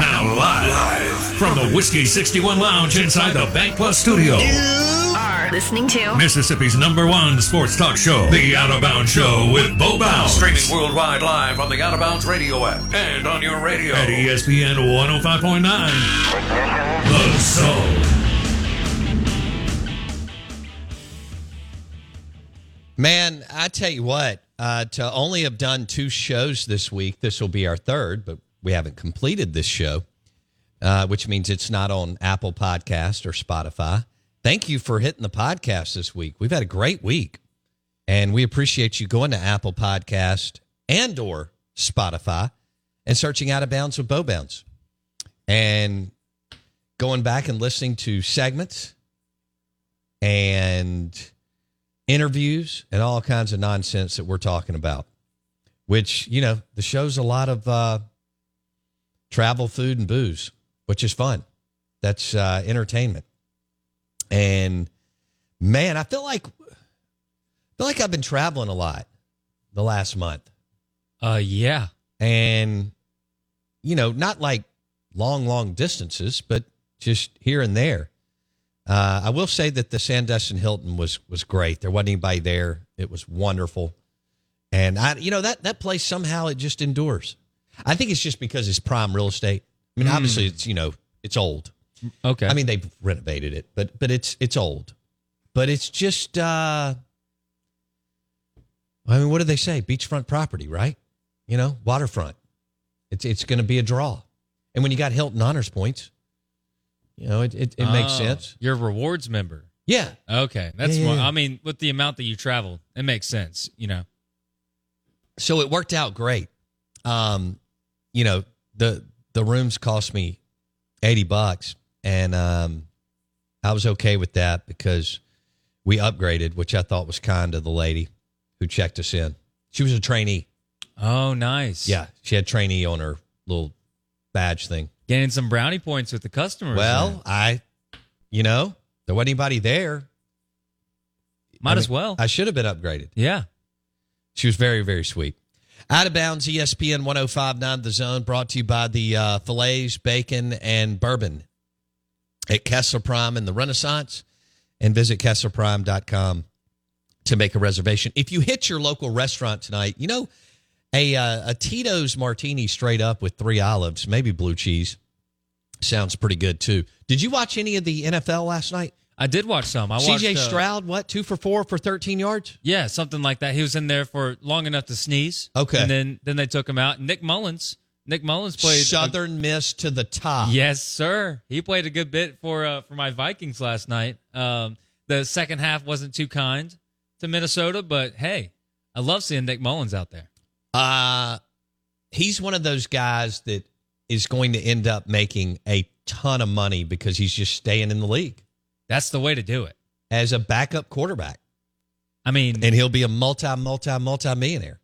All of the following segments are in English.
Now live from the Whiskey 61 Lounge inside the Bank Plus studio. You are listening to Mississippi's number one sports talk show, The Out of Bounds Show with Bo Bounds. Streaming worldwide live on the Out of Bounds radio app and on your radio at ESPN 105.9. The Zone. Man, I tell you what, uh, to only have done two shows this week, this will be our third, but we haven't completed this show, uh, which means it's not on Apple Podcast or Spotify. Thank you for hitting the podcast this week. We've had a great week, and we appreciate you going to Apple Podcast and or Spotify and searching Out of Bounds with Bo Bounds and going back and listening to segments and interviews and all kinds of nonsense that we're talking about, which, you know, the show's a lot of uh, travel, food, and booze, which is fun. That's uh, entertainment. And man, I feel like I feel like I've been traveling a lot the last month. Uh, yeah. And, you know, not like long, long distances, but just here and there. Uh, I will say that the Sandestin Hilton was was great. There wasn't anybody there. It was wonderful, and I, you know, that that place somehow it just endures. I think it's just because it's prime real estate. I mean, Mm. obviously, it's you know, it's old. Okay. I mean, they've renovated it, but but it's it's old. But it's just, uh I mean, what do they say? Beachfront property, right? You know, waterfront. It's it's going to be a draw, and when you got Hilton honors points, you know, it it, it makes Oh, sense. You're a rewards member. Yeah, Okay. That's Yeah, more, yeah. I mean, with the amount that you travel, it makes sense, you know. so it worked out great. Um, you know, the the rooms cost me eighty bucks, and um, I was okay with that because we upgraded, which I thought was kind of the lady who checked us in. She was a trainee. Oh, nice. Yeah, she had trainee on her little badge thing. Getting some brownie points with the customers. Well, then. I, you know, there wasn't anybody there. might I as well. I should have been upgraded. yeah. She was very, very sweet. Out of bounds, ESPN 1059 The Zone, brought to you by the uh, fillets, bacon, and bourbon at Kessler Prime in the Renaissance. And visit KesslerPrime.com to make a reservation. If you hit your local restaurant tonight, you know, a, uh, a Tito's martini straight up with three olives, maybe blue cheese, sounds pretty good too. Did you watch any of the NFL last night? I did watch some. I watched CJ uh, Stroud, what, two for four for 13 yards? Yeah, something like that. He was in there for long enough to sneeze. Okay. And then then they took him out. Nick Mullens. Nick Mullens played a- Southern Miss to the top. Yes, sir. He played a good bit for uh, for my Vikings last night. Um, the second half wasn't too kind to Minnesota, but hey, I love seeing Nick Mullens out there. Uh, he's one of those guys that is going to end up making a ton of money because he's just staying in the league That's the way to do it. as a backup quarterback. I mean, And he'll be a multi, multi, multi millionaire.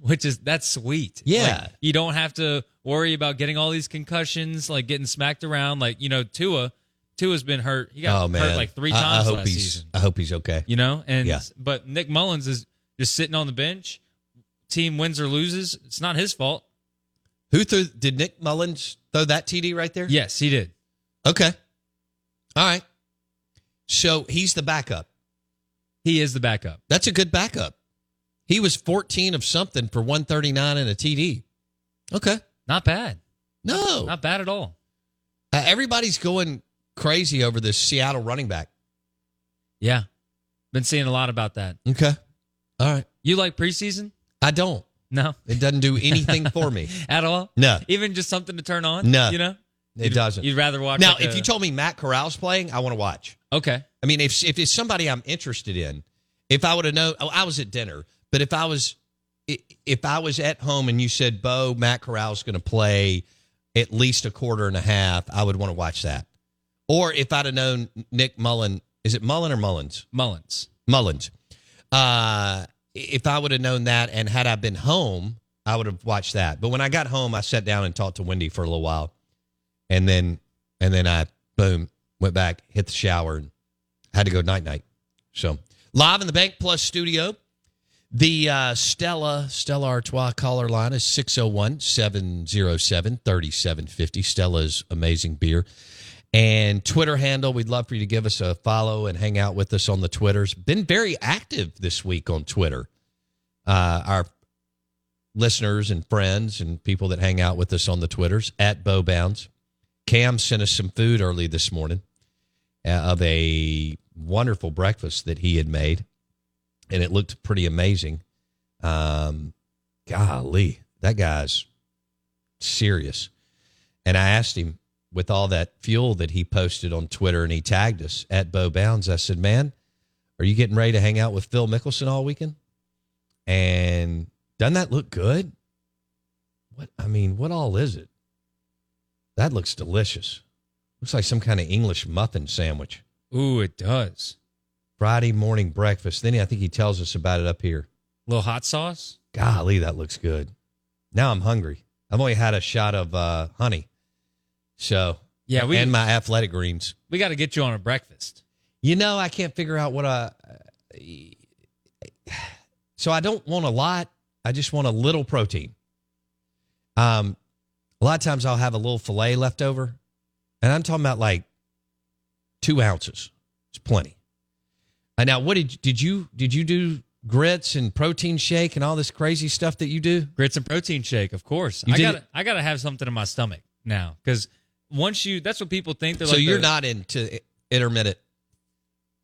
which is that's sweet. Yeah. Like, you don't have to worry about getting all these concussions, like getting smacked around. Like you know, Tua, Tua's been hurt. He got oh man, hurt like three I- times I, hope last he's. season. I hope he's okay. You know, and Yeah. but Nick Mullens is just sitting on the bench. Team wins or loses, it's not his fault. Who threw? Did Nick Mullens throw that TD right there? Yes, he did. Okay. All right. So he's the backup. He is the backup. That's a good backup. He was 14 of something for 139 and a TD. Okay. Not bad. No. Not bad at all. Uh, everybody's going crazy over this Seattle running back. Yeah. Been seeing a lot about that. Okay. All right. You like preseason? I don't. No. It doesn't do anything for me. At all? No. Even just something to turn on? No. You know? It You'd- doesn't. You'd rather watch Now, like if a- you told me Matt Corral's playing, I want to watch. Okay. I mean, if if it's somebody I'm interested in, if I would have known, oh, I was at dinner, but if I was, if I was at home and you said, "Bo, Matt Corral's going to play at least a quarter and a half," I would want to watch that. Or if I'd have known Nick Mullen, is it Mullen or Mullens? Mullens. Mullens. Uh, if I would have known that, and had I been home, I would have watched that. But when I got home, I sat down and talked to Wendy for a little while, and then and then I boom went back, hit the shower, and had to go night night. So live in the Bank Plus studio. The uh, Stella, Stella Artois caller line is 601 707 3750. Stella's amazing beer. And Twitter handle, we'd love for you to give us a follow and hang out with us on the Twitters. Been very active this week on Twitter. Uh, our listeners and friends and people that hang out with us on the Twitters at Bo Bounds. Cam sent us some food early this morning uh, of a wonderful breakfast that he had made, and it looked pretty amazing. Um, golly, that guy's serious. And I asked him with all that fuel that he posted on Twitter, and he tagged us at Bo Bounds. I said, "Man, are you getting ready to hang out with Phil Mickelson all weekend?" And doesn't that look good? What I mean, what all is it? That looks delicious. Looks like some kind of English muffin sandwich. Ooh, it does. Friday morning breakfast. Then I think he tells us about it up here. A little hot sauce. Golly, that looks good. Now I'm hungry. I've only had a shot of uh, honey. So Yeah, we and my athletic greens. we got to get you on a breakfast. You know, I can't figure out what I. So I don't want a lot. I just want a little protein. Um, a lot of times I'll have a little fillet left over, and I'm talking about like two ounces. It's plenty. And now, what did did you did you do grits and protein shake and all this crazy stuff that you do? Grits and protein shake, of course. You I gotta I got to have something in my stomach now cuz once you that's what people think they're so like you're the- not into intermittent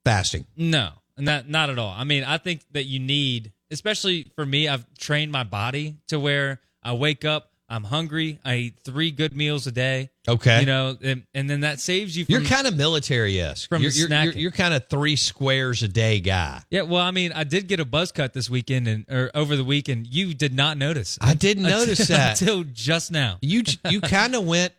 fasting. No, not not at all. I mean, I think that you need, especially for me, I've trained my body to where I wake up, I'm hungry, I eat three good meals a day. Okay. you know, and, and then that saves you. From, You're kind of military esque. from You're, you're, snacking. you're, you're kind of three squares a day guy. yeah. Well, I mean, I did get a buzz cut this weekend and or over the weekend. You did not notice. I didn't notice that. until just now. You you kind of went,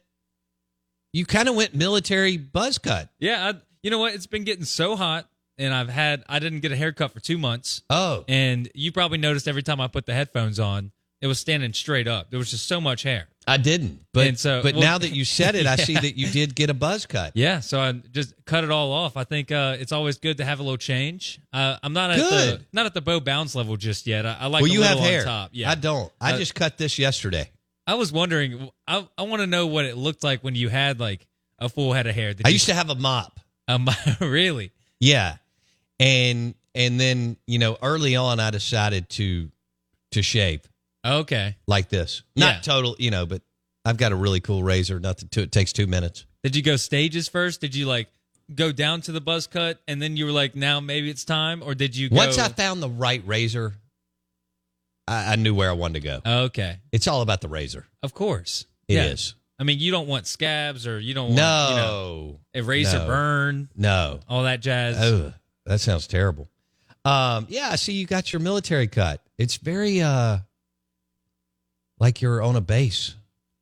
you kind of went military buzz cut. Yeah, I, you know what? It's been getting so hot, and I've had I didn't get a haircut for two months. Oh, And you probably noticed every time I put the headphones on, it was standing straight up. There was just so much hair. I didn't. But And so- but well- now that you said it, I see that you did get a buzz cut. Yeah, so I just cut it all off. I think uh, it's always good to have a little change. Uh, I'm not at the Good. not at the Bo Bounds level just yet. I, I like well, a you have little on hair. top. Yeah, I don't. I Uh, just cut this yesterday. I was wondering. I I want to know what it looked like when you had like a full head of hair. Did I you- used to have a mop. um, really. Yeah, and and then you know early on I decided to to shave Okay. like this. Not Yeah. total, you know, but I've got a really cool razor. Nothing to it takes two minutes. Did you go stages first? Did you like go down to the buzz cut and then you were like, now maybe it's time, or did you? Go, Once I found the right razor, I, I knew where I wanted to go. okay, It's all about the razor. of course, It yeah. is. I mean, you don't want scabs or you don't want No, you know, a razor No. burn, no. all that jazz. Oh, that sounds terrible. Um, yeah, I see you got your military cut. It's very uh like you're on a base.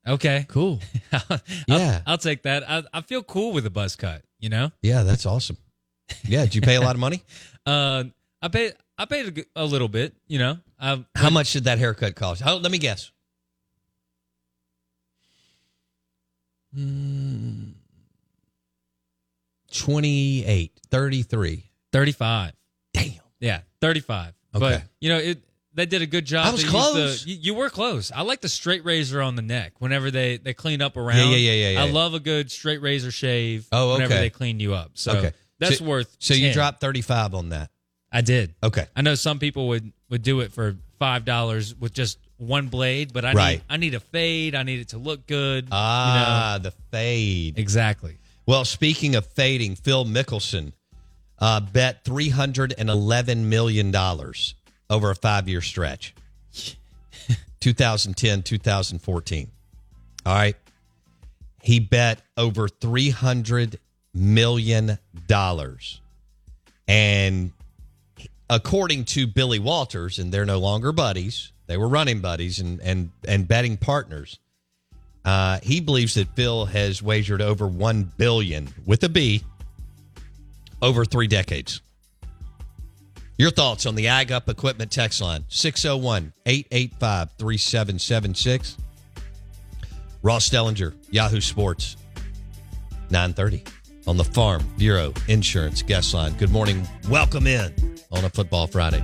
Okay, Cool. I'll, Yeah. I'll take that. I, I feel cool with a buzz cut. You know, Yeah, that's awesome. Yeah, did you pay a lot of money? uh, I pay. I paid a little bit. You know, I, How much did that haircut cost? How, let me guess. Hmm. 28, 33. thirty-five. Damn. Yeah, thirty-five. Okay. But you know, it they did a good job. I was close. The, you, you were close. I like the straight razor on the neck whenever they they clean up around. Yeah, yeah, yeah, yeah, yeah. I love a good straight razor shave. Oh, okay. Whenever they clean you up. So Okay. that's So- worth. So you dropped 35 on that. I did. Okay. I know some people would would do it for five dollars with just one blade, but I Right. need I need a fade. I need it to look good. Ah, the fade. exactly. Well, speaking of fading, Phil Mickelson uh, bet $311 million over a five year stretch 2010, 2014. All right. He bet over $300 million. And according to Billy Walters, and they're no longer buddies, they were running buddies and, and, and betting partners. Uh, he believes that Phil has wagered over one billion with a B over three decades. Your thoughts on the Ag Up Equipment text line 601 885 3776. Ross Dellinger, Yahoo Sports, 930 on the Farm Bureau Insurance guest line. Good morning. Welcome in on a Football Friday.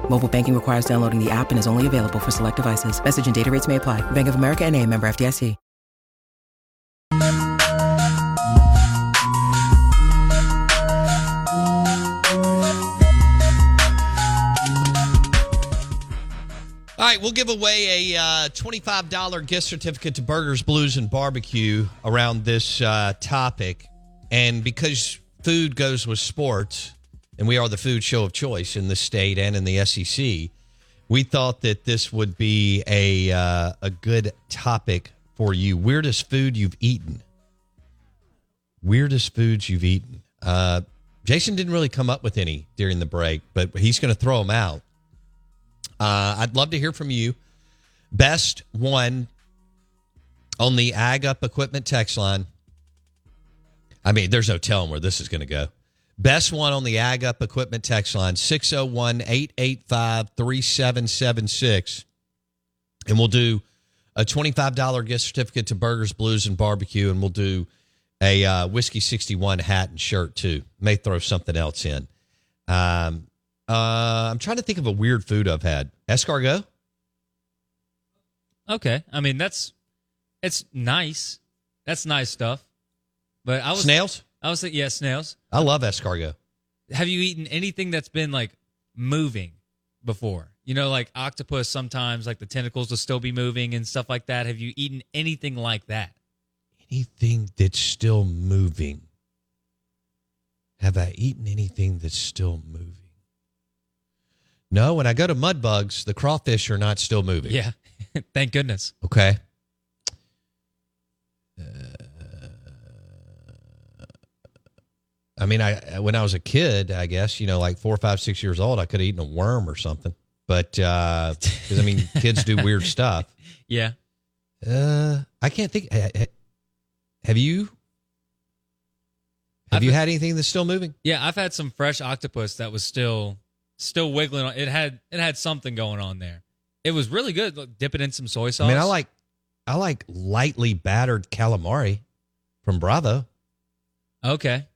Mobile banking requires downloading the app and is only available for select devices. Message and data rates may apply. Bank of America and a member FDIC. All right, we'll give away a uh, $25 gift certificate to Burgers, Blues, and Barbecue around this uh, topic. And because food goes with sports, and we are the food show of choice in the state and in the SEC, we thought that this would be a, uh, a good topic for you. Weirdest food you've eaten. Weirdest foods you've eaten. Uh, Jason didn't really come up with any during the break, but he's going to throw them out. Uh, I'd love to hear from you. Best one on the Ag Up Equipment text line. I mean, there's no telling where this is going to go. Best one on the Ag Up Equipment text line 601 885 3776. And we'll do a $25 gift certificate to Burgers, Blues, and Barbecue. And we'll do a uh, Whiskey 61 hat and shirt too. May throw something else in. Um, uh, I'm trying to think of a weird food I've had. Escargot? Okay, I mean that's it's nice. That's nice stuff. But I was Snails? I was like, yeah, snails. I love escargot. Have you eaten anything that's been like moving before? You know, like octopus. Sometimes, like the tentacles will still be moving and stuff like that. Have you eaten anything like that? Anything that's still moving. Have I eaten anything that's still moving? No, when I go to mud bugs, the crawfish are not still moving. Yeah, thank goodness. Okay. Uh, I mean, I when I was a kid, I guess you know, like four, five, six years old, I could have eaten a worm or something. But because I mean, kids do weird stuff. Yeah. Uh, I can't think. ha- ha- Have you? Have I've- you had anything that's still moving? Yeah, I've had some fresh octopus that was still still wiggling. It had it had something going on there. It was really good. Look, dip it in some soy sauce. I mean, I like, I like lightly battered calamari from Bravo. Okay.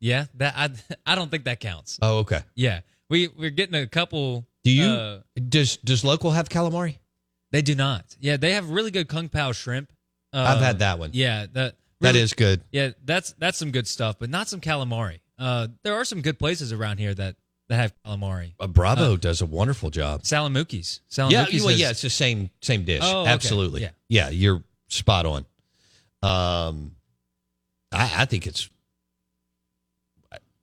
Yeah, that I I don't think that counts. Oh, okay. Yeah, we we're getting a couple. Do you? uh, does Does local have calamari? they do not. Yeah, they have really good kung pao shrimp. Uh, I've had that one. Yeah, that That really- is good. Yeah, that's that's some good stuff, but not some calamari. Uh, there are some good places around here that that have calamari. Uh, Bravo Uh, does a wonderful job. Sal & Mookie's. yeah, well, has- yeah, it's the same same dish. Oh, okay. Absolutely. Yeah. yeah, you're spot on. Um, I, I think it's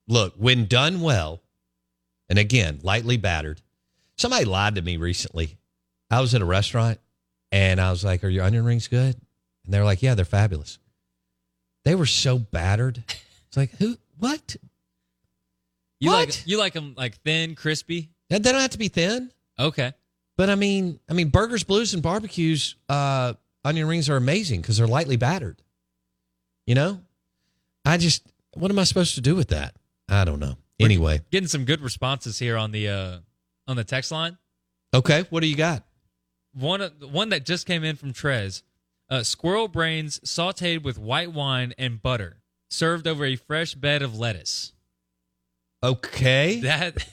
look when done well, and again lightly battered. Somebody lied to me recently. I was at a restaurant and I was like, "Are your onion rings good?" And they're like, "Yeah, they're fabulous." They were so battered. It's like who? What? You What? like you like them like thin, crispy. They don't have to be thin. Okay. But I mean, I mean, burgers, blues, and barbecues, uh, onion rings are amazing because they're lightly battered. You know, I just, what am I supposed to do with that? I don't know. Anyway, Getting some good responses here on the uh on the text line. okay, what do you got? One one that just came in from Trez. Uh, squirrel brains sautéed with white wine and butter, served over a fresh bed of lettuce. Okay, That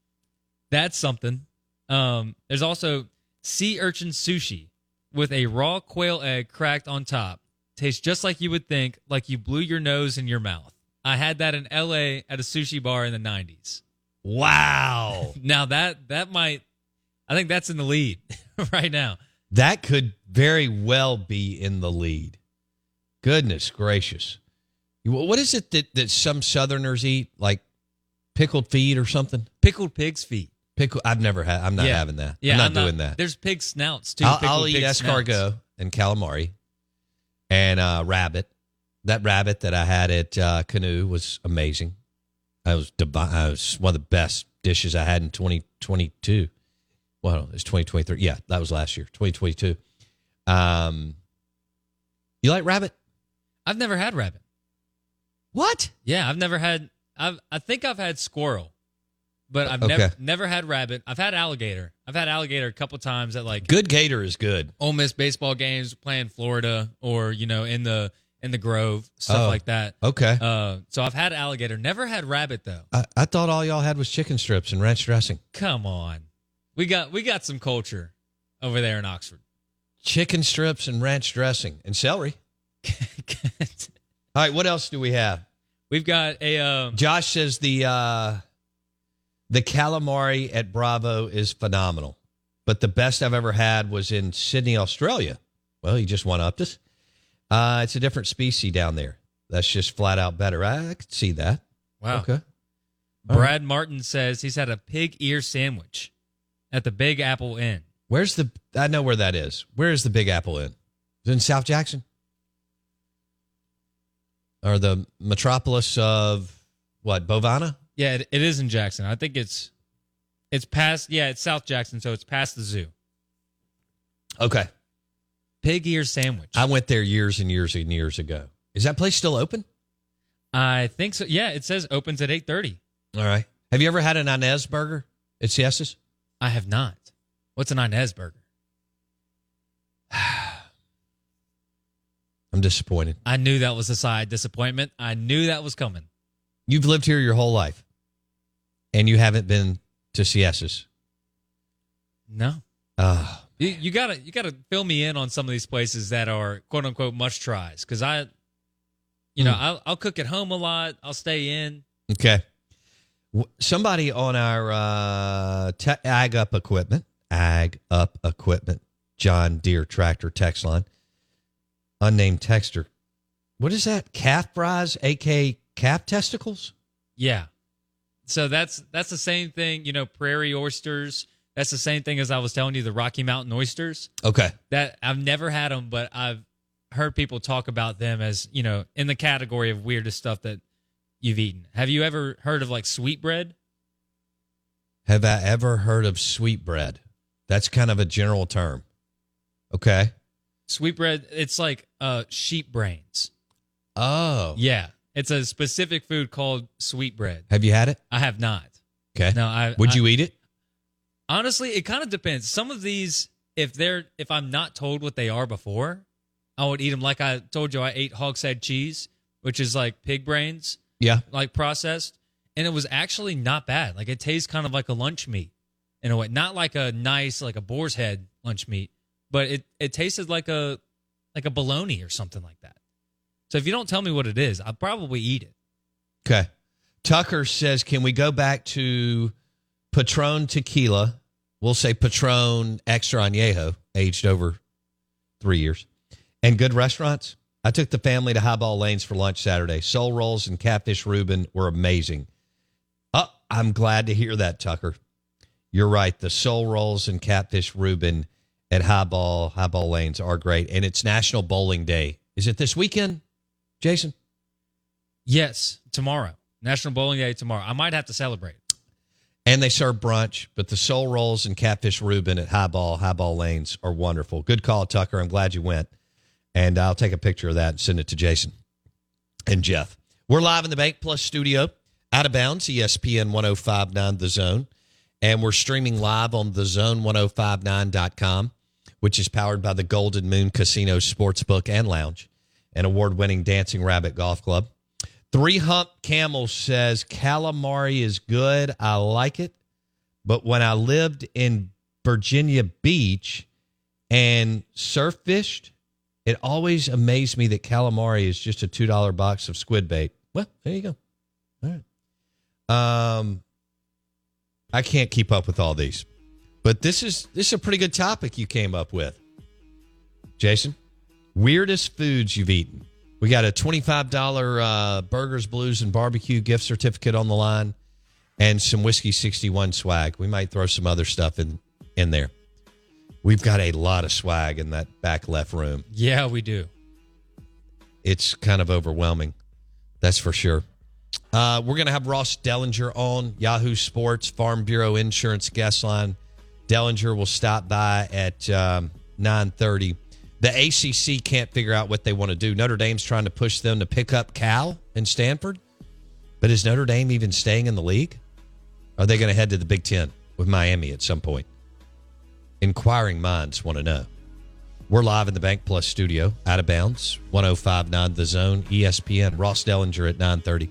that's something. Um, there's also sea urchin sushi with a raw quail egg cracked on top. Tastes just like you would think, like you blew your nose in your mouth. I had that in L.A. at a sushi bar in the '90s. wow, Now that that might, I think that's in the lead right now. that could very well be in the lead. Goodness gracious, what is it that that some Southerners eat, like pickled feet or something? Pickled pig's feet. Pickle. I've never had. I'm not Yeah. having that. Yeah, I'm not doing that. There's pig snouts too. I'll, I'll eat pig snouts. escargot and calamari and uh, rabbit. That rabbit that I had at uh, Canoe was amazing. I was divine. I was one of the best dishes I had in 2022. Well, it's 2023. Yeah, that was last year, 2022. Um, you like rabbit? I've never had rabbit. What? Yeah, I've never had. I've, I think I've had squirrel, but I've Okay. never never had rabbit. I've had alligator. I've had alligator a couple times at like Good gator is good. Ole Miss baseball games, playing Florida, or you know in the in the Grove, stuff Oh, like that. Okay. Uh, so I've had alligator. Never had rabbit though. I, I thought all y'all had was chicken strips and ranch dressing. Come on, we got we got some culture over there in Oxford. Chicken strips and ranch dressing and celery. All right, what else do we have? We've got a um, Josh says the uh, the calamari at Bravo is phenomenal, but the best I've ever had was in Sydney, Australia. Well, you just one upped us. Uh, it's a different species down there. That's just flat out better. I, I could see that. wow. Okay. Brad Martin says he's had a pig ear sandwich at the Big Apple Inn. Where's the? I know where that is. Where is the Big Apple Inn? Is it in South Jackson? Or the metropolis of what? Bovana? Yeah, it, it is in Jackson. I think it's it's past. Yeah, it's South Jackson, so it's past the zoo. Okay. Pig ear sandwich. I went there years and years and years ago. Is that place still open? I think so. Yeah, it says opens at eight thirty. All right. Have you ever had an Inez burger at Siestas? I have not. What's an Inez burger? I'm disappointed. I knew that was a side disappointment. I knew that was coming. You've lived here your whole life, and you haven't been to Siestas. No, Uh, you, you gotta you gotta fill me in on some of these places that are quote unquote must tries because I, you know, Hmm. I'll, I'll cook at home a lot. I'll stay in. okay. Somebody on our uh, te- Ag Up Equipment, Ag Up Equipment, John Deere tractor text line, unnamed texter. What is that? Calf fries, aka calf testicles? Yeah. So that's that's the same thing, you know, prairie oysters. That's the same thing as I was telling you the Rocky Mountain oysters. Okay. That I've never had them, but I've heard people talk about them as, you know, in the category of weirdest stuff that you've eaten. Have you ever heard of like sweetbread? Have I ever heard of sweetbread? That's kind of a general term. Okay. Sweetbread, it's like uh sheep brains. Oh. Yeah. It's a specific food called sweetbread. Have you had it? I have not. Okay. No, I Would I- you eat it? Honestly, it kind of depends. Some of these, if they're if I'm not told what they are before, I would eat them. Like I told you, I ate hogshead cheese, which is like pig brains, Yeah. like processed, and it was actually not bad. Like it tastes kind of like a lunch meat in a way, not like a nice like a boar's head lunch meat, but it it tasted like a like a bologna or something like that. So if you don't tell me what it is, I'll probably eat it. Okay. Tucker says, can we go back to Patron tequila? We'll say Patron extra añejo, aged over three years, and good restaurants. I took the family to Highball Lanes for lunch Saturday. Soul rolls and catfish Reuben were amazing. Oh, I'm glad to hear that, Tucker. You're right. The soul rolls and catfish Reuben at Highball Highball Lanes are great, and it's National Bowling Day. Is it this weekend, Jason? Yes, tomorrow, National Bowling Day tomorrow. I might have to celebrate. And they serve brunch, but the soul rolls and catfish Reuben at Highball, Highball Lanes are wonderful. Good call, Tucker. I'm glad you went. And I'll take a picture of that and send it to Jason and Jeff. We're live in the Bank Plus studio, out of bounds, ESPN 1059 The Zone. And we're streaming live on thezone1059.com, which is powered by the Golden Moon Casino Sportsbook and Lounge, an award winning Dancing Rabbit Golf Club. Three Hump Camel says calamari is good. I like it. But when I lived in Virginia Beach and surf fished, it always amazed me that calamari is just a $2 box of squid bait. Well, there you go. All right. Um, I can't keep up with all these. But this is this is a pretty good topic you came up with. Jason, weirdest foods you've eaten. We got a $25 uh, Burgers, Blues, and Barbecue gift certificate on the line and some Whiskey 61 swag. We might throw some other stuff in, in there. We've got a lot of swag in that back left room. Yeah, we do. It's kind of overwhelming. That's for sure. Uh, we're going to have Ross Dellinger on Yahoo Sports Farm Bureau Insurance guest line. Dellinger will stop by at um, 930. The ACC can't figure out what they want to do. Notre Dame's trying to push them to pick up Cal and Stanford. But is Notre Dame even staying in the league? Are they going to head to the Big Ten with Miami at some point? Inquiring minds want to know. We're live in the Bank Plus studio, out of bounds, 1059 The Zone, ESPN. Ross Dellinger at 930.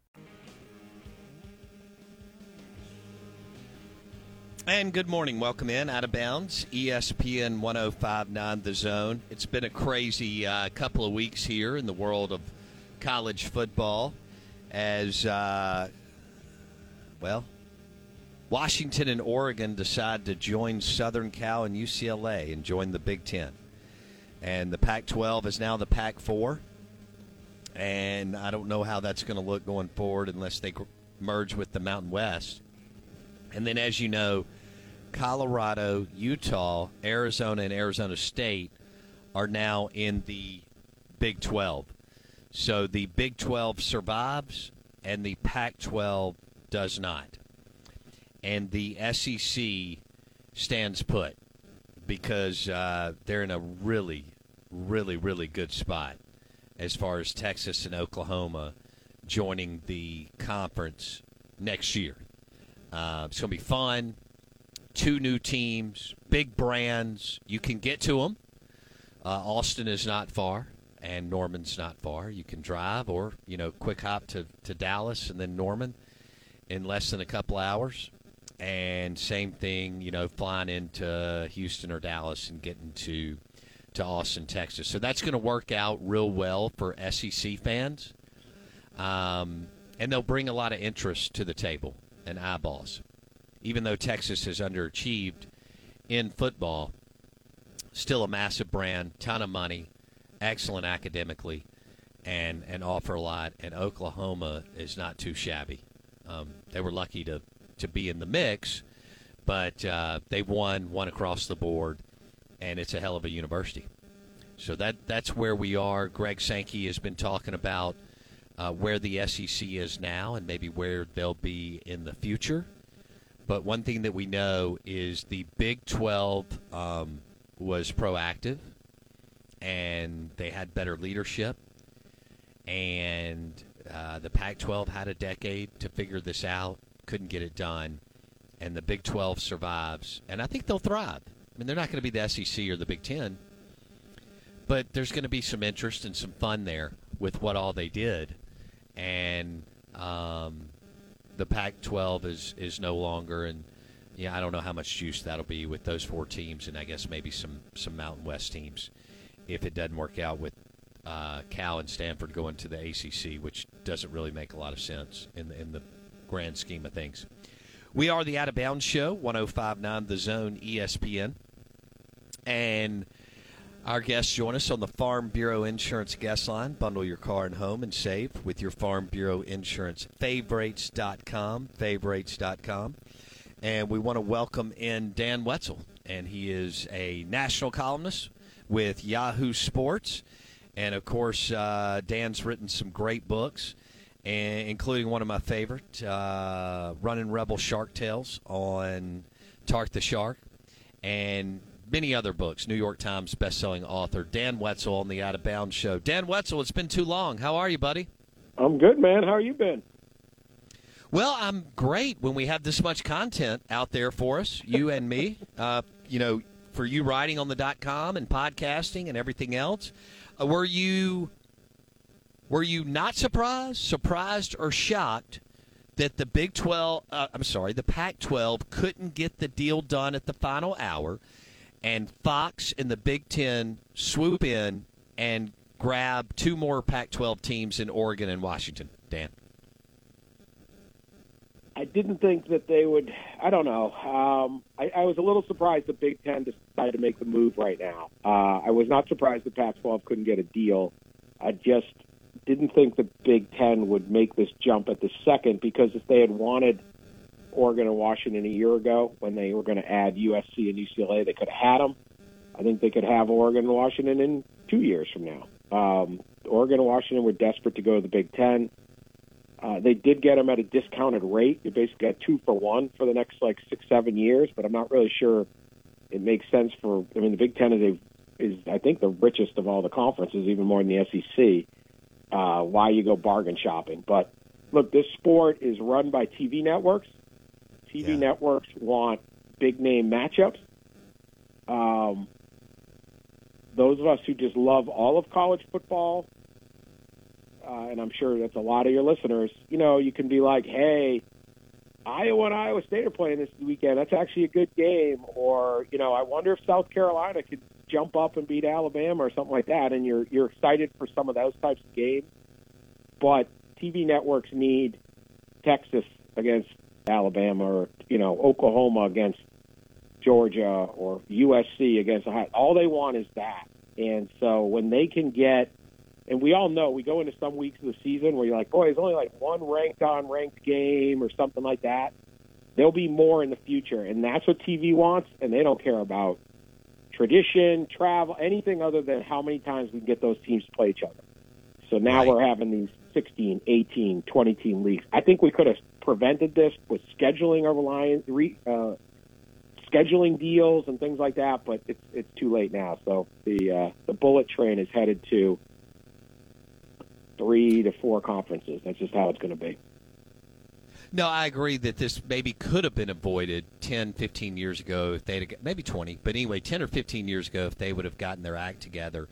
And good morning. Welcome in, Out of Bounds, ESPN 1059 The Zone. It's been a crazy uh, couple of weeks here in the world of college football as, uh, well, Washington and Oregon decide to join Southern Cal and UCLA and join the Big Ten. And the Pac 12 is now the Pac 4. And I don't know how that's going to look going forward unless they merge with the Mountain West. And then, as you know, Colorado, Utah, Arizona, and Arizona State are now in the Big 12. So the Big 12 survives and the Pac 12 does not. And the SEC stands put because uh, they're in a really, really, really good spot as far as Texas and Oklahoma joining the conference next year. Uh, it's going to be fun. Two new teams, big brands. You can get to them. Uh, Austin is not far, and Norman's not far. You can drive or, you know, quick hop to, to Dallas and then Norman in less than a couple hours. And same thing, you know, flying into Houston or Dallas and getting to to Austin, Texas. So that's going to work out real well for SEC fans. Um, and they'll bring a lot of interest to the table and eyeballs. Even though Texas has underachieved in football, still a massive brand, ton of money, excellent academically, and, and offer a lot. And Oklahoma is not too shabby. Um, they were lucky to, to be in the mix, but uh, they won, one across the board and it's a hell of a university. So that that's where we are. Greg Sankey has been talking about uh, where the SEC is now and maybe where they'll be in the future. But one thing that we know is the Big 12 um, was proactive and they had better leadership. And uh, the Pac 12 had a decade to figure this out, couldn't get it done. And the Big 12 survives. And I think they'll thrive I mean, they're not going to be the SEC or the Big Ten, but there's going to be some interest and some fun there with what all they did, and um, the Pac-12 is is no longer, and yeah, I don't know how much juice that'll be with those four teams, and I guess maybe some some Mountain West teams if it doesn't work out with uh, Cal and Stanford going to the ACC, which doesn't really make a lot of sense in the, in the grand scheme of things. We are the Out of Bounds Show, 1059 The Zone ESPN. And our guests join us on the Farm Bureau Insurance guest line. Bundle your car and home and save with your Farm Bureau Insurance. Favorites.com. Favorites.com. And we want to welcome in Dan Wetzel. And he is a national columnist with Yahoo Sports. And of course, uh, Dan's written some great books, including one of my favorite, uh, Running Rebel Shark Tales on Tark the Shark. And many other books. New York Times bestselling author Dan Wetzel on the Out of Bounds Show. Dan Wetzel, it's been too long. How are you, buddy? I'm good, man. How are you been? Well, I'm great when we have this much content out there for us, you and me. Uh, you know, for you writing on the dot com and podcasting and everything else. Uh, were you were you not surprised, surprised or shocked that the Big 12, uh, I'm sorry, the Pac 12 couldn't get the deal done at the final hour and Fox and the Big Ten swoop in and grab two more Pac 12 teams in Oregon and Washington? Dan. I didn't think that they would. I don't know. Um, I, I was a little surprised the Big Ten decided to make the move right now. Uh, I was not surprised the Pac-12 couldn't get a deal. I just didn't think the Big Ten would make this jump at the second because if they had wanted Oregon and Washington a year ago when they were going to add USC and UCLA. They could have had them. I think they could have Oregon and Washington in two years from now. Um, Oregon and Washington were desperate to go to the Big Ten. Uh, they did get them at a discounted rate. You basically got two for one for the next like six, seven years. But I'm not really sure it makes sense for. I mean, the Big Ten is a, is I think the richest of all the conferences, even more than the SEC. Uh, why you go bargain shopping? But look, this sport is run by TV networks. TV yeah. networks want big name matchups. Um, those of us who just love all of college football, uh, and I'm sure that's a lot of your listeners, you know, you can be like, hey, Iowa and Iowa State are playing this weekend. That's actually a good game. Or, you know, I wonder if South Carolina could jump up and beat Alabama or something like that. And you're you're excited for some of those types of games. But TV networks need Texas against Alabama or you know Oklahoma against Georgia or USC against Ohio. All they want is that. And so when they can get, and we all know we go into some weeks of the season where you're like, boy, it's only like one ranked on ranked game or something like that. There'll be more in the future, and that's what TV wants, and they don't care about tradition, travel, anything other than how many times we can get those teams to play each other. So now Right. we're having these 16, 18, 20 team leagues. I think we could have prevented this with scheduling of alliance, re, uh, scheduling deals and things like that, but it's it's too late now. So the uh, the bullet train is headed to three to four conferences. That's just how it's going to be. No, I agree that this maybe could have been avoided 10, 15 years ago if they'd maybe 20, but anyway, 10 or 15 years ago if they would have gotten their act together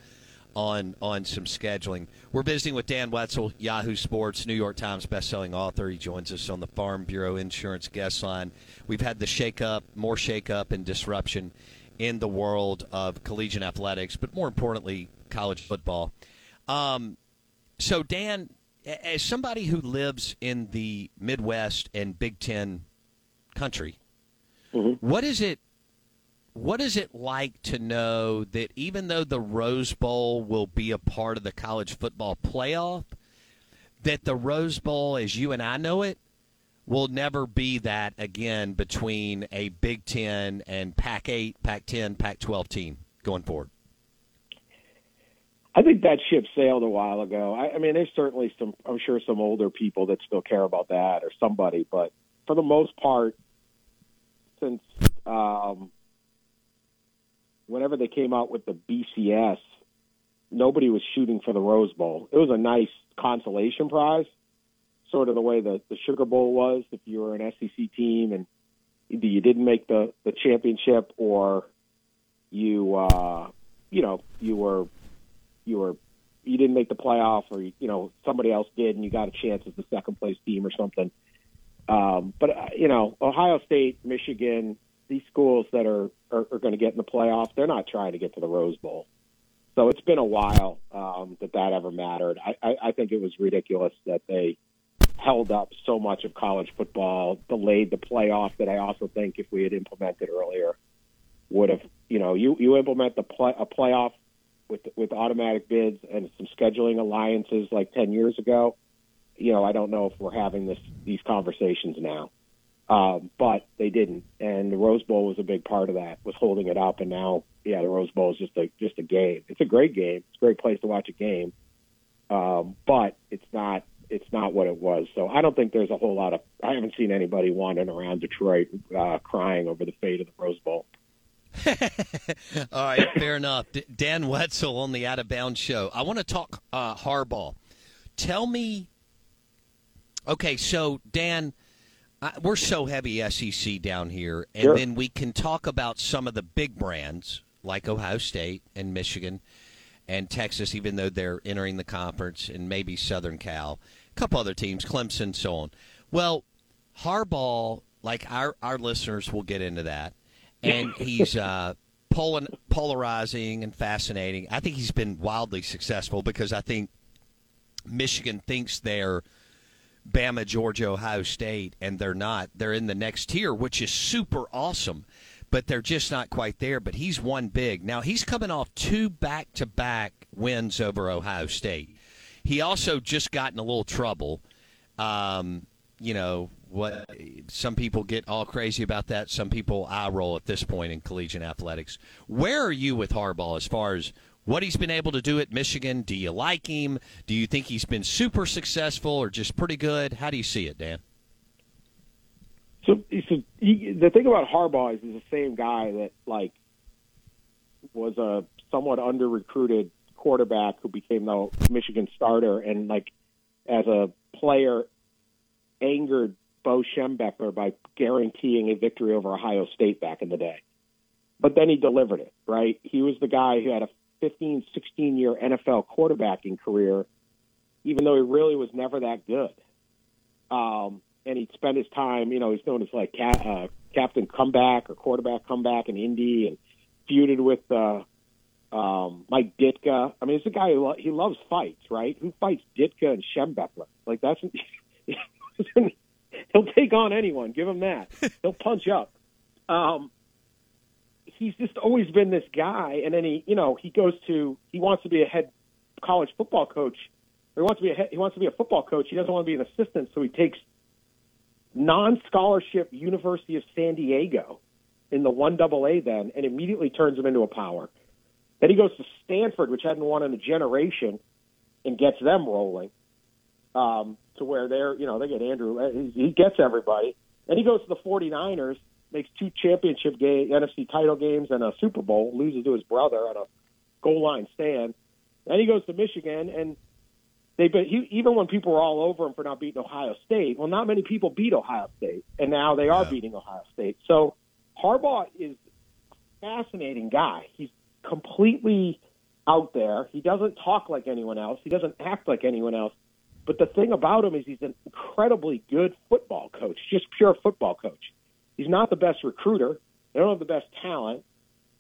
on on some scheduling. We're visiting with Dan Wetzel, Yahoo Sports, New York Times bestselling author. He joins us on the Farm Bureau Insurance guest line. We've had the shakeup, more shakeup and disruption in the world of collegiate athletics, but more importantly, college football. Um, so, Dan, as somebody who lives in the Midwest and Big Ten country, what is it? What is it like to know that even though the Rose Bowl will be a part of the college football playoff, that the Rose Bowl, as you and I know it, will never be that again between a Big Ten and Pac 8, Pac 10, Pac 12 team going forward? I think that ship sailed a while ago. I, I mean, there's certainly some, I'm sure, some older people that still care about that or somebody, but for the most part, since um, whenever they came out with the BCS, nobody was shooting for the Rose Bowl. It was a nice consolation prize, sort of the way the, the Sugar Bowl was if you were an SEC team and either you didn't make the, the championship or you, uh, you know, you were you were you didn't make the playoff or you know somebody else did and you got a chance as the second place team or something. Um, but uh, you know, Ohio State, Michigan, these schools that are are, are going to get in the playoff, they're not trying to get to the Rose Bowl. So it's been a while um, that that ever mattered. I, I, I think it was ridiculous that they held up so much of college football, delayed the playoff. That I also think if we had implemented earlier, would have you know you you implement the play, a playoff with with automatic bids and some scheduling alliances like 10 years ago, you know, I don't know if we're having this these conversations now. Um, but they didn't, and the Rose Bowl was a big part of that. Was holding it up, and now, yeah, the Rose Bowl is just a just a game. It's a great game. It's a great place to watch a game, um, but it's not it's not what it was. So I don't think there's a whole lot of. I haven't seen anybody wandering around Detroit uh, crying over the fate of the Rose Bowl. All right, fair enough. D- Dan Wetzel on the Out of Bounds show. I want to talk uh, Harbaugh. Tell me. Okay, so Dan, I, we're so heavy SEC down here, and Sure. then we can talk about some of the big brands like Ohio State and Michigan and Texas, even though they're entering the conference, and maybe Southern Cal, a couple other teams, Clemson, so on. Well, Harbaugh, like our our listeners will get into that, and he's uh, polar, polarizing and fascinating. I think he's been wildly successful because I think Michigan thinks they're Bama, Georgia, Ohio State, and they're not. They're in the next tier, which is super awesome, but they're just not quite there. But he's won big. Now, he's coming off two back to back wins over Ohio State. He also just got in a little trouble. Um, you know, what some people get all crazy about that. Some people eye roll at this point in collegiate athletics. Where are you with Harbaugh as far as what he's been able to do at Michigan? Do you like him? Do you think he's been super successful or just pretty good? How do you see it, Dan? So, so he, the thing about Harbaugh is he's the same guy that like was a somewhat under recruited quarterback who became the Michigan starter, and like as a player angered Bo Schembechler by guaranteeing a victory over Ohio State back in the day. But then he delivered it, right? He was the guy who had a 15, 16 year NFL quarterbacking career, even though he really was never that good. Um, and he'd spend his time, you know, he's known as like ca- uh, Captain Comeback or Quarterback Comeback in Indy and feuded with uh, um, Mike Ditka. I mean, he's a guy who lo- he loves fights, right? Who fights Ditka and Schembechler? Like that's he'll take on anyone. Give him that. He'll punch up. Um, he's just always been this guy, and then he, you know, he goes to he wants to be a head college football coach. Or he wants to be a he- wants to be a football coach. He doesn't want to be an assistant, so he takes non-scholarship University of San Diego in the one double A then, and immediately turns him into a power. Then he goes to Stanford, which hadn't won in a generation, and gets them rolling. Um, to where they're, you know, they get Andrew. He he gets everybody. Then he goes to the 49ers, makes two championship game, NFC title games and a Super Bowl, loses to his brother on a goal line stand. Then he goes to Michigan, and they but he, even when people were all over him for not beating Ohio State, well, not many people beat Ohio State, and now they are beating Ohio State. So Harbaugh is a fascinating guy. He's completely out there. He doesn't talk like anyone else. He doesn't act like anyone else. But the thing about him is he's an incredibly good football coach, just pure football coach. He's not the best recruiter. They don't have the best talent.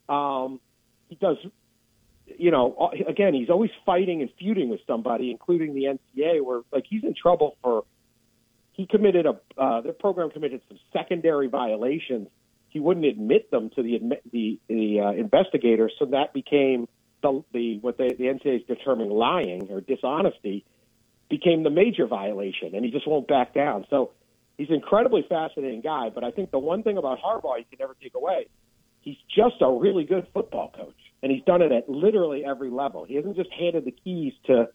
Um, he does, you know, again, he's always fighting and feuding with somebody, including the NCAA, where like he's in trouble for he committed a uh, the program committed some secondary violations. He wouldn't admit them to the the the uh, investigators, so that became the the what they, the NCAA is determining lying or dishonesty became the major violation, and he just won't back down. So he's an incredibly fascinating guy. But I think the one thing about Harbaugh you can never take away, he's just a really good football coach, and he's done it at literally every level. He hasn't just handed the keys to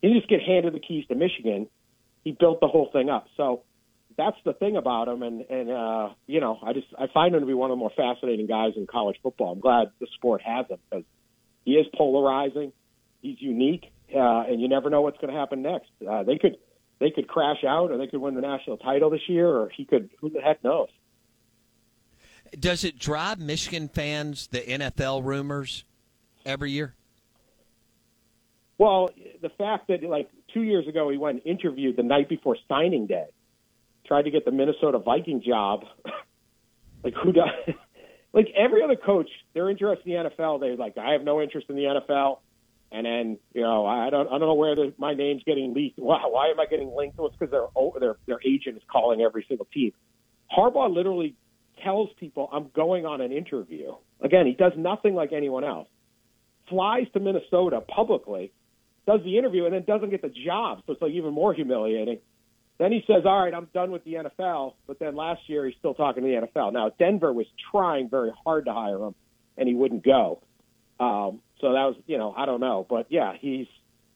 he didn't just get handed the keys to Michigan. He built the whole thing up. So that's the thing about him, and and uh, you know I just I find him to be one of the more fascinating guys in college football. I'm glad the sport has him because he is polarizing. He's unique, uh, and you never know what's going to happen next. Uh, they could they could crash out, or they could win the national title this year, or he could. Who the heck knows? Does it drive Michigan fans the NFL rumors every year? Well, the fact that like two years ago he went and interviewed the night before signing day, tried to get the Minnesota Viking job. like who does? like every other coach, they're interested in the NFL. They're like, I have no interest in the NFL. And then you know, I don't, I don't know where the, my name's getting leaked. Why, why am I getting linked? Well, it's because their their their agent is calling every single team. Harbaugh literally tells people, "I'm going on an interview." Again, he does nothing like anyone else. Flies to Minnesota publicly, does the interview, and then doesn't get the job. So it's like even more humiliating. Then he says, "All right, I'm done with the NFL." But then last year he's still talking to the NFL. Now Denver was trying very hard to hire him, and he wouldn't go. Um, so that was, you know, I don't know, but yeah, he's.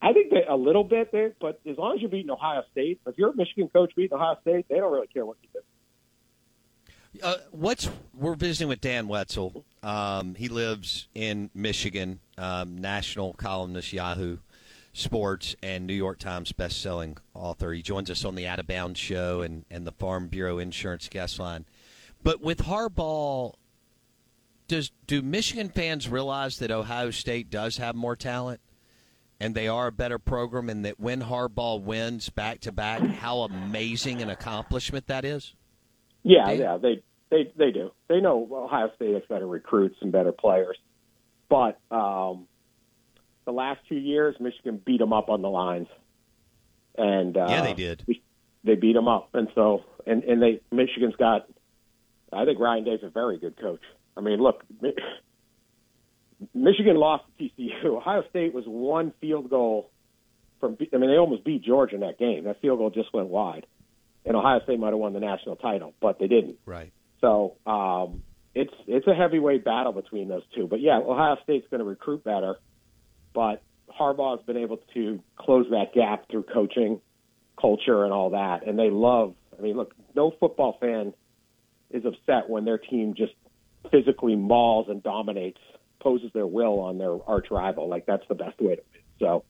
I think that a little bit there, but as long as you're beating Ohio State, if you're a Michigan coach beating Ohio State, they don't really care what you do. Uh, what's we're visiting with Dan Wetzel. Um, he lives in Michigan, um, national columnist, Yahoo Sports, and New York Times best-selling author. He joins us on the Out of Bounds show and, and the Farm Bureau Insurance guest line. But with Harbaugh, does do Michigan fans realize that Ohio State does have more talent? And they are a better program, and that when Harbaugh wins back to back, how amazing an accomplishment that is. Yeah, yeah, they they they do. They know Ohio State has better recruits and better players, but um, the last two years, Michigan beat them up on the lines, and uh, Yeah, they did. They beat them up, and so and and they Michigan's got. I think Ryan Day's a very good coach. I mean, look, Michigan lost to TCU. Ohio State was one field goal from. I mean, they almost beat Georgia in that game. That field goal just went wide, and Ohio State might have won the national title, but they didn't. Right. So um, it's it's a heavyweight battle between those two. But yeah, Ohio State's going to recruit better, but Harbaugh's been able to close that gap through coaching, culture, and all that. And they love. I mean, look, no football fan is upset when their team just physically mauls and dominates, poses their will on their arch rival. Like that's the best way to win. So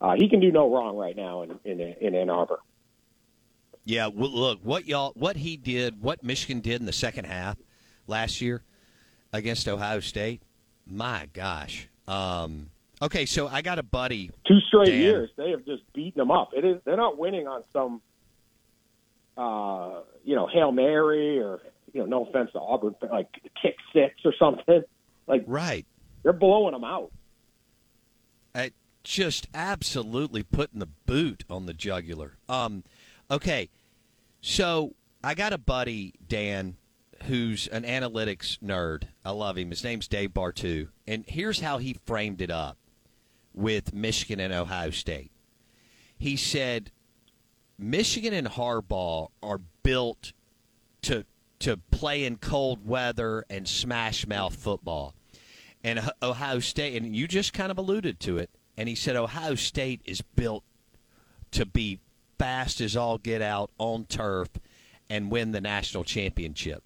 uh, he can do no wrong right now in in, in Ann Arbor. Yeah, well, look what y'all, what he did, what Michigan did in the second half last year against Ohio State. My gosh. Um, okay, so I got a buddy. Two straight Dan. years, they have just beaten them up. It is they're not winning on some, uh, you know, hail mary or you know, no offense to Auburn, but like kick six or something. Like right, they're blowing them out. I just absolutely putting the boot on the jugular. Um, okay, so I got a buddy Dan who's an analytics nerd. I love him. His name's Dave Bartu, and here's how he framed it up with Michigan and Ohio State. He said Michigan and Harbaugh are built to to play in cold weather and smash mouth football. And Ohio State, and you just kind of alluded to it, and he said Ohio State is built to be fast as all get out on turf and win the national championship.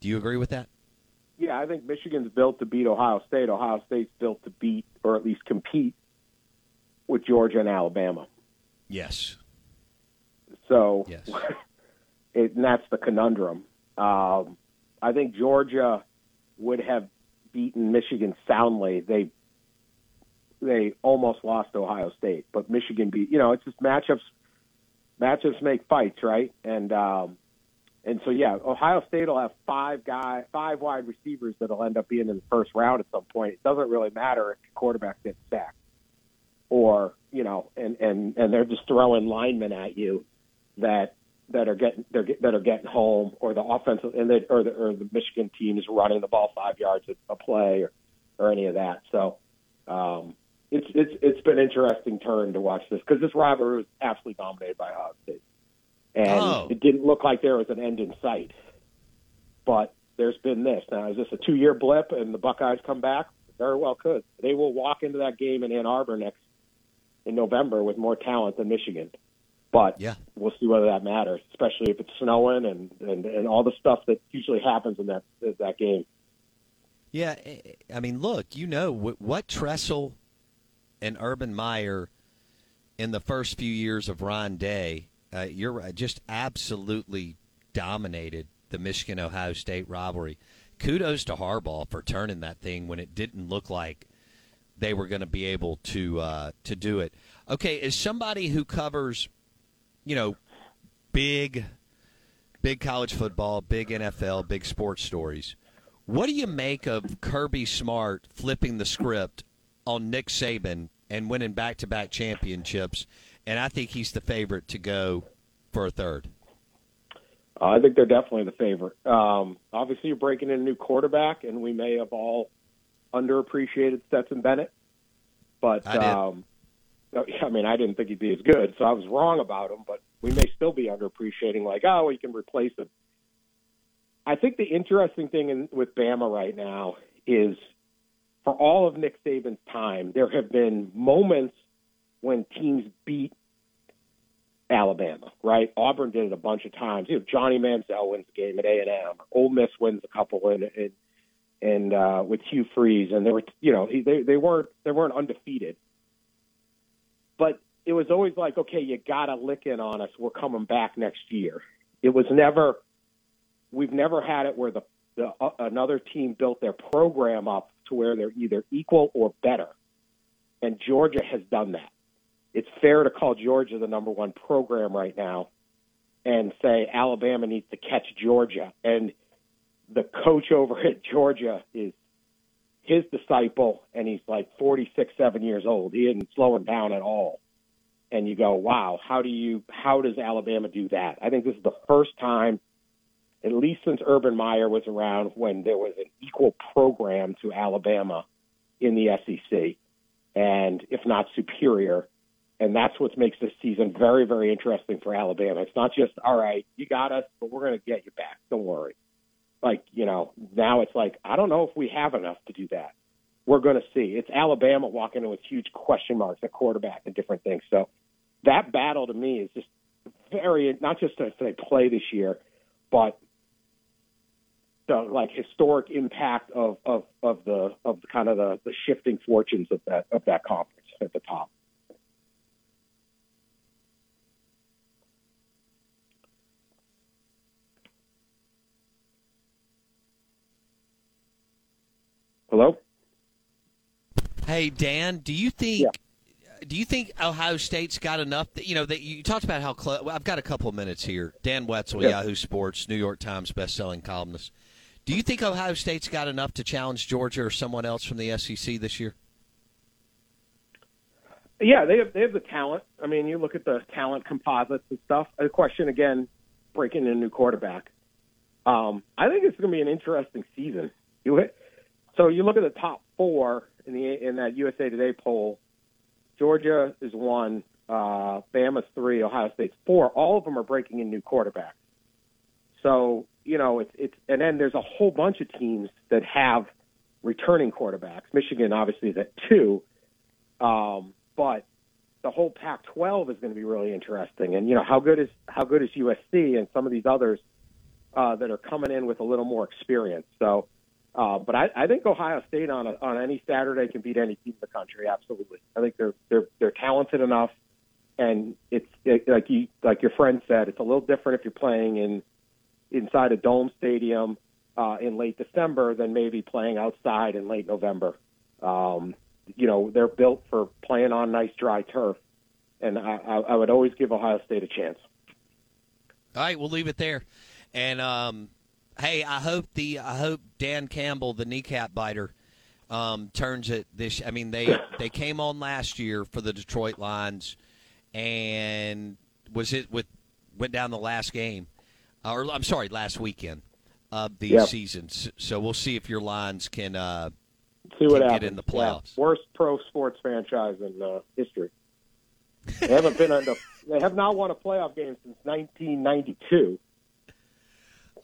Do you agree with that? Yeah, I think Michigan's built to beat Ohio State. Ohio State's built to beat or at least compete with Georgia and Alabama. Yes. So, yes. it, and that's the conundrum. Um, I think Georgia would have beaten Michigan soundly. They they almost lost Ohio State, but Michigan beat. You know, it's just matchups. Matchups make fights, right? And um, and so yeah, Ohio State will have five guy, five wide receivers that'll end up being in the first round at some point. It doesn't really matter if the quarterback gets sacked, or you know, and and and they're just throwing linemen at you that that are getting they're that are getting home, or the offensive and they, or the or the Michigan team is running the ball five yards a, a play, or or any of that. So um, it's it's it's been an interesting turn to watch this because this rivalry was absolutely dominated by Ohio State, and Oh. it didn't look like there was an end in sight. But there's been this. Now, is this a two year blip and the Buckeyes come back? Very well could. They will walk into that game in Ann Arbor next in November with more talent than Michigan. But Yeah. we'll see whether that matters, especially if it's snowing and, and, and all the stuff that usually happens in that that game. Yeah, I mean, look, you know what, what Tressel and Urban Meyer in the first few years of Ryan Day, uh, you're right, just absolutely dominated the Michigan Ohio State rivalry. Kudos to Harbaugh for turning that thing when it didn't look like they were going to be able to uh, to do it. Okay, as somebody who covers, you know, big big college football, big NFL, big sports stories. What do you make of Kirby Smart flipping the script on Nick Saban and winning back to back championships? And I think he's the favorite to go for a third. I think they're definitely the favorite. Um, obviously, you're breaking in a new quarterback, and we may have all underappreciated Stetson Bennett. But um, I mean, I didn't think he'd be as good, so I was wrong about him. But we may still be underappreciating, like, oh, we can replace him. I think the interesting thing in, with Bama right now is, for all of Nick Saban's time, there have been moments when teams beat Alabama, right? Auburn did it a bunch of times. You know, Johnny Manziel wins the game at A and M. Ole Miss wins a couple in in, in uh, with Hugh Freeze, and they were, you know, they they weren't they weren't undefeated. But it was always like, okay, you got to lick in on us. We're coming back next year. It was never. We've never had it where the, the uh, another team built their program up to where they're either equal or better, and Georgia has done that it's fair to call Georgia the number one program right now and say Alabama needs to catch Georgia. And the coach over at Georgia is his disciple, and he's like 46, seven years old. He isn't slowing down at all. And you go, wow, how do you, how does Alabama do that? I think this is the first time, at least since Urban Meyer was around, when there was an equal program to Alabama in the SEC, and if not superior and that's what makes this season very, very interesting for Alabama. It's not just all right, you got us, but we're going to get you back. Don't worry. Like you know, now it's like I don't know if we have enough to do that. We're going to see. It's Alabama walking in with huge question marks at quarterback and different things. So that battle to me is just very not just if they play this year, but the like historic impact of of of the of the kind of the, the shifting fortunes of that of that conference at the top. Hello. Hey Dan, do you think do you think Ohio State's got enough? That, you know, that you talked about how close. Well, I've got a couple of minutes here. Dan Wetzel, Yeah. Yahoo Sports, New York Times best-selling columnist. Do you think Ohio State's got enough to challenge Georgia or someone else from the SEC this year? Yeah, they have they have the talent. I mean, you look at the talent composites and stuff. The question again, breaking in a new quarterback. Um, I think it's going to be an interesting season. You hit, so you look at the top four in the in that USA Today poll. Georgia is one, uh, Bama's three, Ohio State's four. All of them are breaking in new quarterbacks. So you know, it's it's and then there's a whole bunch of teams that have returning quarterbacks. Michigan obviously is at two, um, but the whole Pac-12 is going to be really interesting. And you know, how good is how good is USC and some of these others uh, that are coming in with a little more experience. So, uh, but I, I think Ohio State on a, on any Saturday can beat any team in the country. Absolutely, I think they're they're they're talented enough, and it's it, like you like your friend said, it's a little different if you're playing in inside a dome stadium uh, in late December than maybe playing outside in late November. Um, you know, they're built for playing on nice dry turf, and I, I, I would always give Ohio State a chance. All right, we'll leave it there. And um, hey, I hope the I hope Dan Campbell, the kneecap biter, um, turns it this. I mean, they they came on last year for the Detroit Lions, and was it with went down the last game, or I'm sorry, last weekend of the Yep. season. So, we'll see if your Lions can uh, See what can happens. get in the Yeah. playoffs. Worst pro sports franchise in uh, history. They haven't been under. They have not won a playoff game since 1992.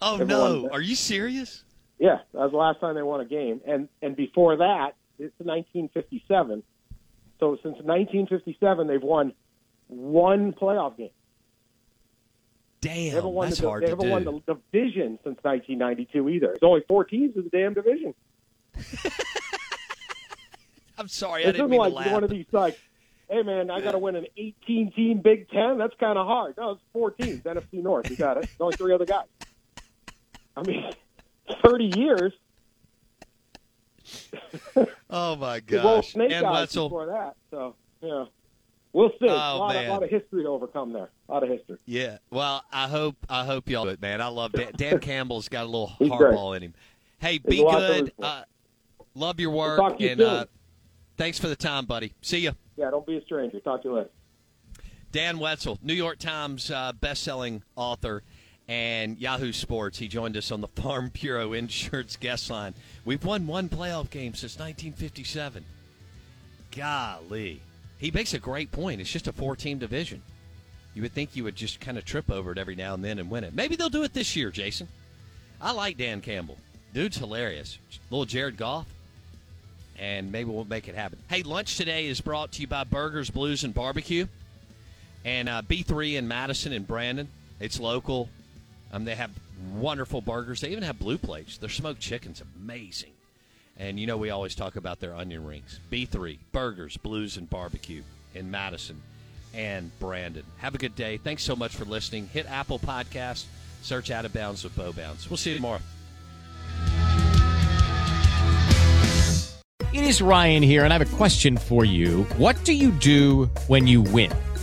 Oh Everyone- no! Are you serious? Yeah, that was the last time they won a game, and and before that, it's 1957. So since 1957, they've won one playoff game. Damn, They won that's the, hard they haven't do. won the division since 1992 either. There's only four teams in the damn division. I'm sorry, I This didn't isn't mean like to laugh. one of these like, hey man, I got to win an 18 team Big Ten. That's kind of hard. No, it's four teams. NFC North. You got it. There's only three other guys. I mean, 30 years. Oh my gosh! snake and Wetzel, before that. So yeah, we'll see. Oh, a, lot of, man. lot of history to overcome there. A lot of history. Yeah. Well, I hope I hope y'all do it, man. I love Dan. Dan Campbell's got a little hardball in him. Hey, There's be a good. Uh, love your work, talk to you and uh, thanks for the time, buddy. See ya. Yeah, don't be a stranger. Talk to you later. Dan Wetzel, New York Times uh, best-selling author and Yahoo Sports. He joined us on the Farm Bureau Insurance guest line. We've won one playoff game since 1957. Golly. He makes a great point. It's just a four-team division. You would think you would just kind of trip over it every now and then and win it. Maybe they'll do it this year, Jason. I like Dan Campbell. Dude's hilarious. Little Jared Goff. And maybe we'll make it happen. Hey, lunch today is brought to you by Burgers, Blues, and Barbecue and uh, B3 in Madison and Brandon. It's local. Um, they have wonderful burgers. They even have blue plates. Their smoked chicken's amazing. And you know we always talk about their onion rings. B3 burgers, blues, and barbecue in Madison and Brandon. Have a good day. Thanks so much for listening. Hit Apple Podcast. Search Out of Bounds with Bo Bounds. We'll see you tomorrow. It is Ryan here, and I have a question for you. What do you do when you win?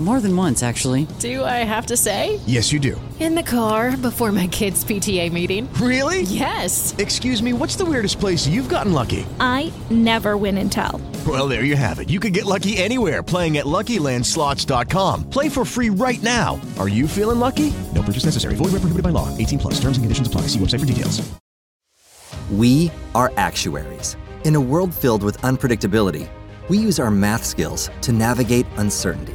More than once, actually. Do I have to say? Yes, you do. In the car before my kids' PTA meeting. Really? Yes. Excuse me, what's the weirdest place you've gotten lucky? I never win and tell. Well, there you have it. You can get lucky anywhere playing at LuckyLandSlots.com. Play for free right now. Are you feeling lucky? No purchase necessary. Void where prohibited by law. 18 plus. Terms and conditions apply. See website for details. We are actuaries. In a world filled with unpredictability, we use our math skills to navigate uncertainty.